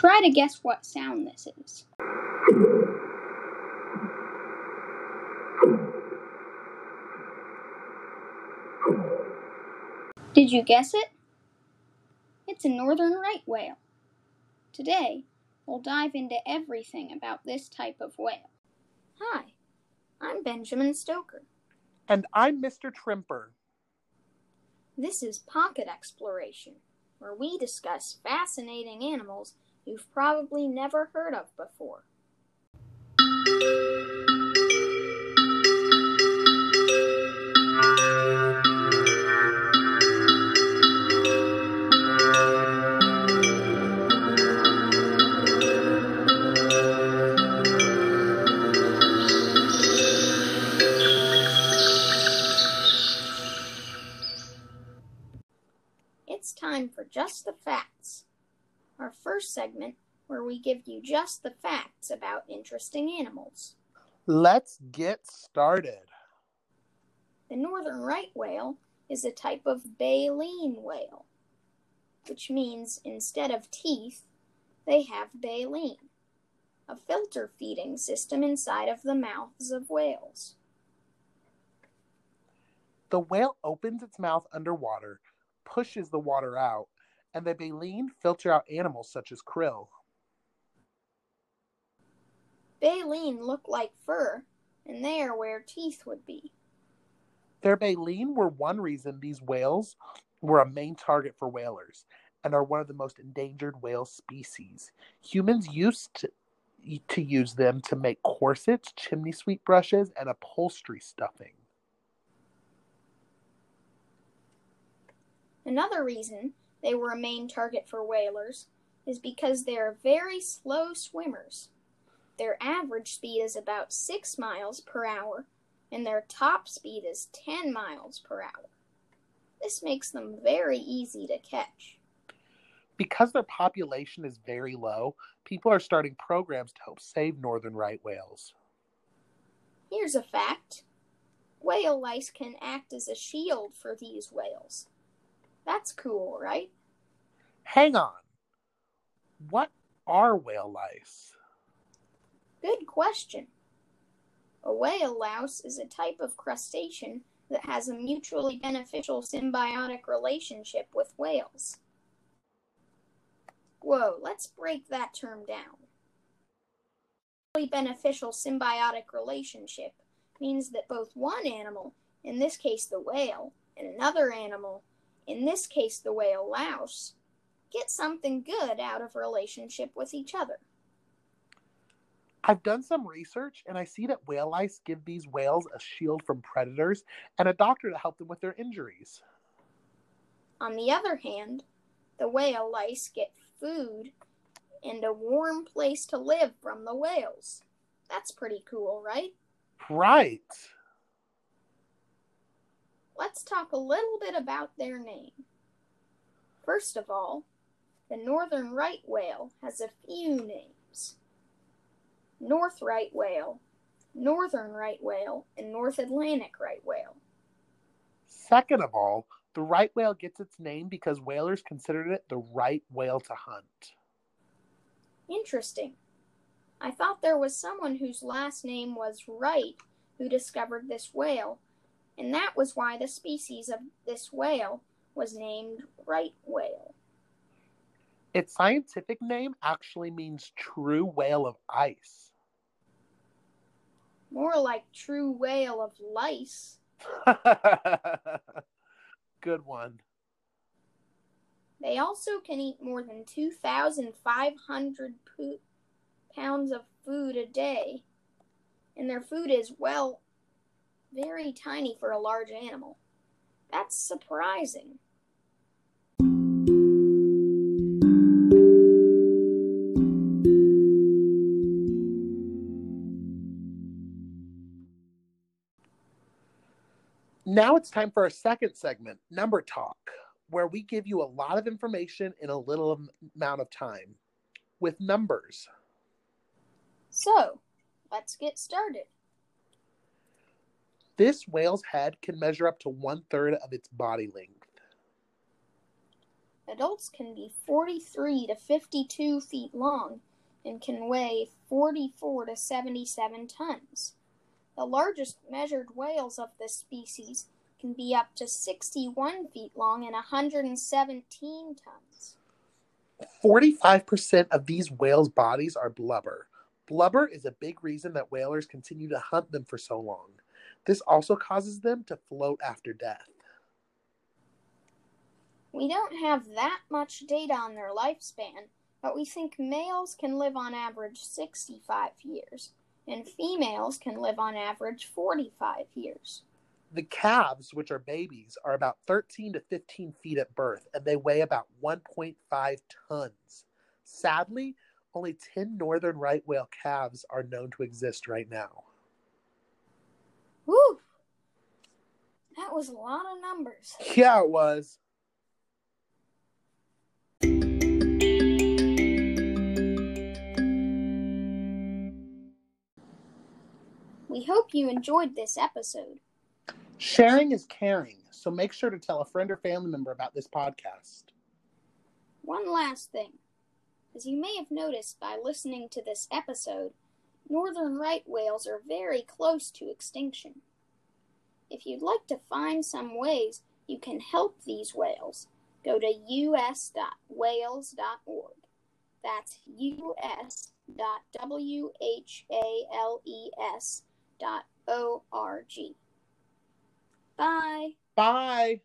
Try to guess what sound this is. Did you guess it? It's a northern right whale. Today, we'll dive into everything about this type of whale. Hi, I'm Benjamin Stoker. And I'm Mr. Trimper. This is Pocket Exploration, where we discuss fascinating animals you've probably never heard of before. It's time for Just the Facts, our first segment where we give you just the facts about interesting animals. Let's get started. The northern right whale is a type of baleen whale, which means instead of teeth, they have baleen, a filter feeding system inside of the mouths of whales. The whale opens its mouth underwater, pushes the water out, and the baleen filter out animals such as krill. Baleen look like fur, and they are where teeth would be. Their baleen were one reason these whales were a main target for whalers and are one of the most endangered whale species. Humans used to, to use them to make corsets, chimney sweep brushes, and upholstery stuffing. Another reason they were a main target for whalers is because they are very slow swimmers. Their average speed is about 6 miles per hour, and their top speed is 10 miles per hour. This makes them very easy to catch. Because their population is very low, people are starting programs to help save northern right whales. Here's a fact whale lice can act as a shield for these whales. That's cool, right? Hang on. What are whale lice? Good question. A whale louse is a type of crustacean that has a mutually beneficial symbiotic relationship with whales. Whoa, let's break that term down. Mutually beneficial symbiotic relationship means that both one animal, in this case the whale, and another animal, in this case the whale louse, get something good out of relationship with each other. I've done some research and I see that whale lice give these whales a shield from predators and a doctor to help them with their injuries. On the other hand, the whale lice get food and a warm place to live from the whales. That's pretty cool, right? Right. Let's talk a little bit about their name. First of all, the northern right whale has a few names North right whale, northern right whale, and North Atlantic right whale. Second of all, the right whale gets its name because whalers considered it the right whale to hunt. Interesting. I thought there was someone whose last name was Wright who discovered this whale, and that was why the species of this whale was named right whale. Its scientific name actually means true whale of ice. More like true whale of lice. Good one. They also can eat more than 2,500 po- pounds of food a day. And their food is, well, very tiny for a large animal. That's surprising. Now it's time for our second segment, Number Talk, where we give you a lot of information in a little amount of time with numbers. So, let's get started. This whale's head can measure up to one third of its body length. Adults can be 43 to 52 feet long and can weigh 44 to 77 tons. The largest measured whales of this species can be up to 61 feet long and 117 tons. 45% of these whales' bodies are blubber. Blubber is a big reason that whalers continue to hunt them for so long. This also causes them to float after death. We don't have that much data on their lifespan, but we think males can live on average 65 years, and females can live on average 45 years. The calves, which are babies, are about 13 to 15 feet at birth, and they weigh about 1.5 tons. Sadly, only 10 northern right whale calves are known to exist right now. Woo! That was a lot of numbers. Yeah, it was. We hope you enjoyed this episode. Sharing is caring, so make sure to tell a friend or family member about this podcast. One last thing. As you may have noticed by listening to this episode, northern right whales are very close to extinction. If you'd like to find some ways you can help these whales, go to us.whales.org. That's us.whales.org. Bye. Bye.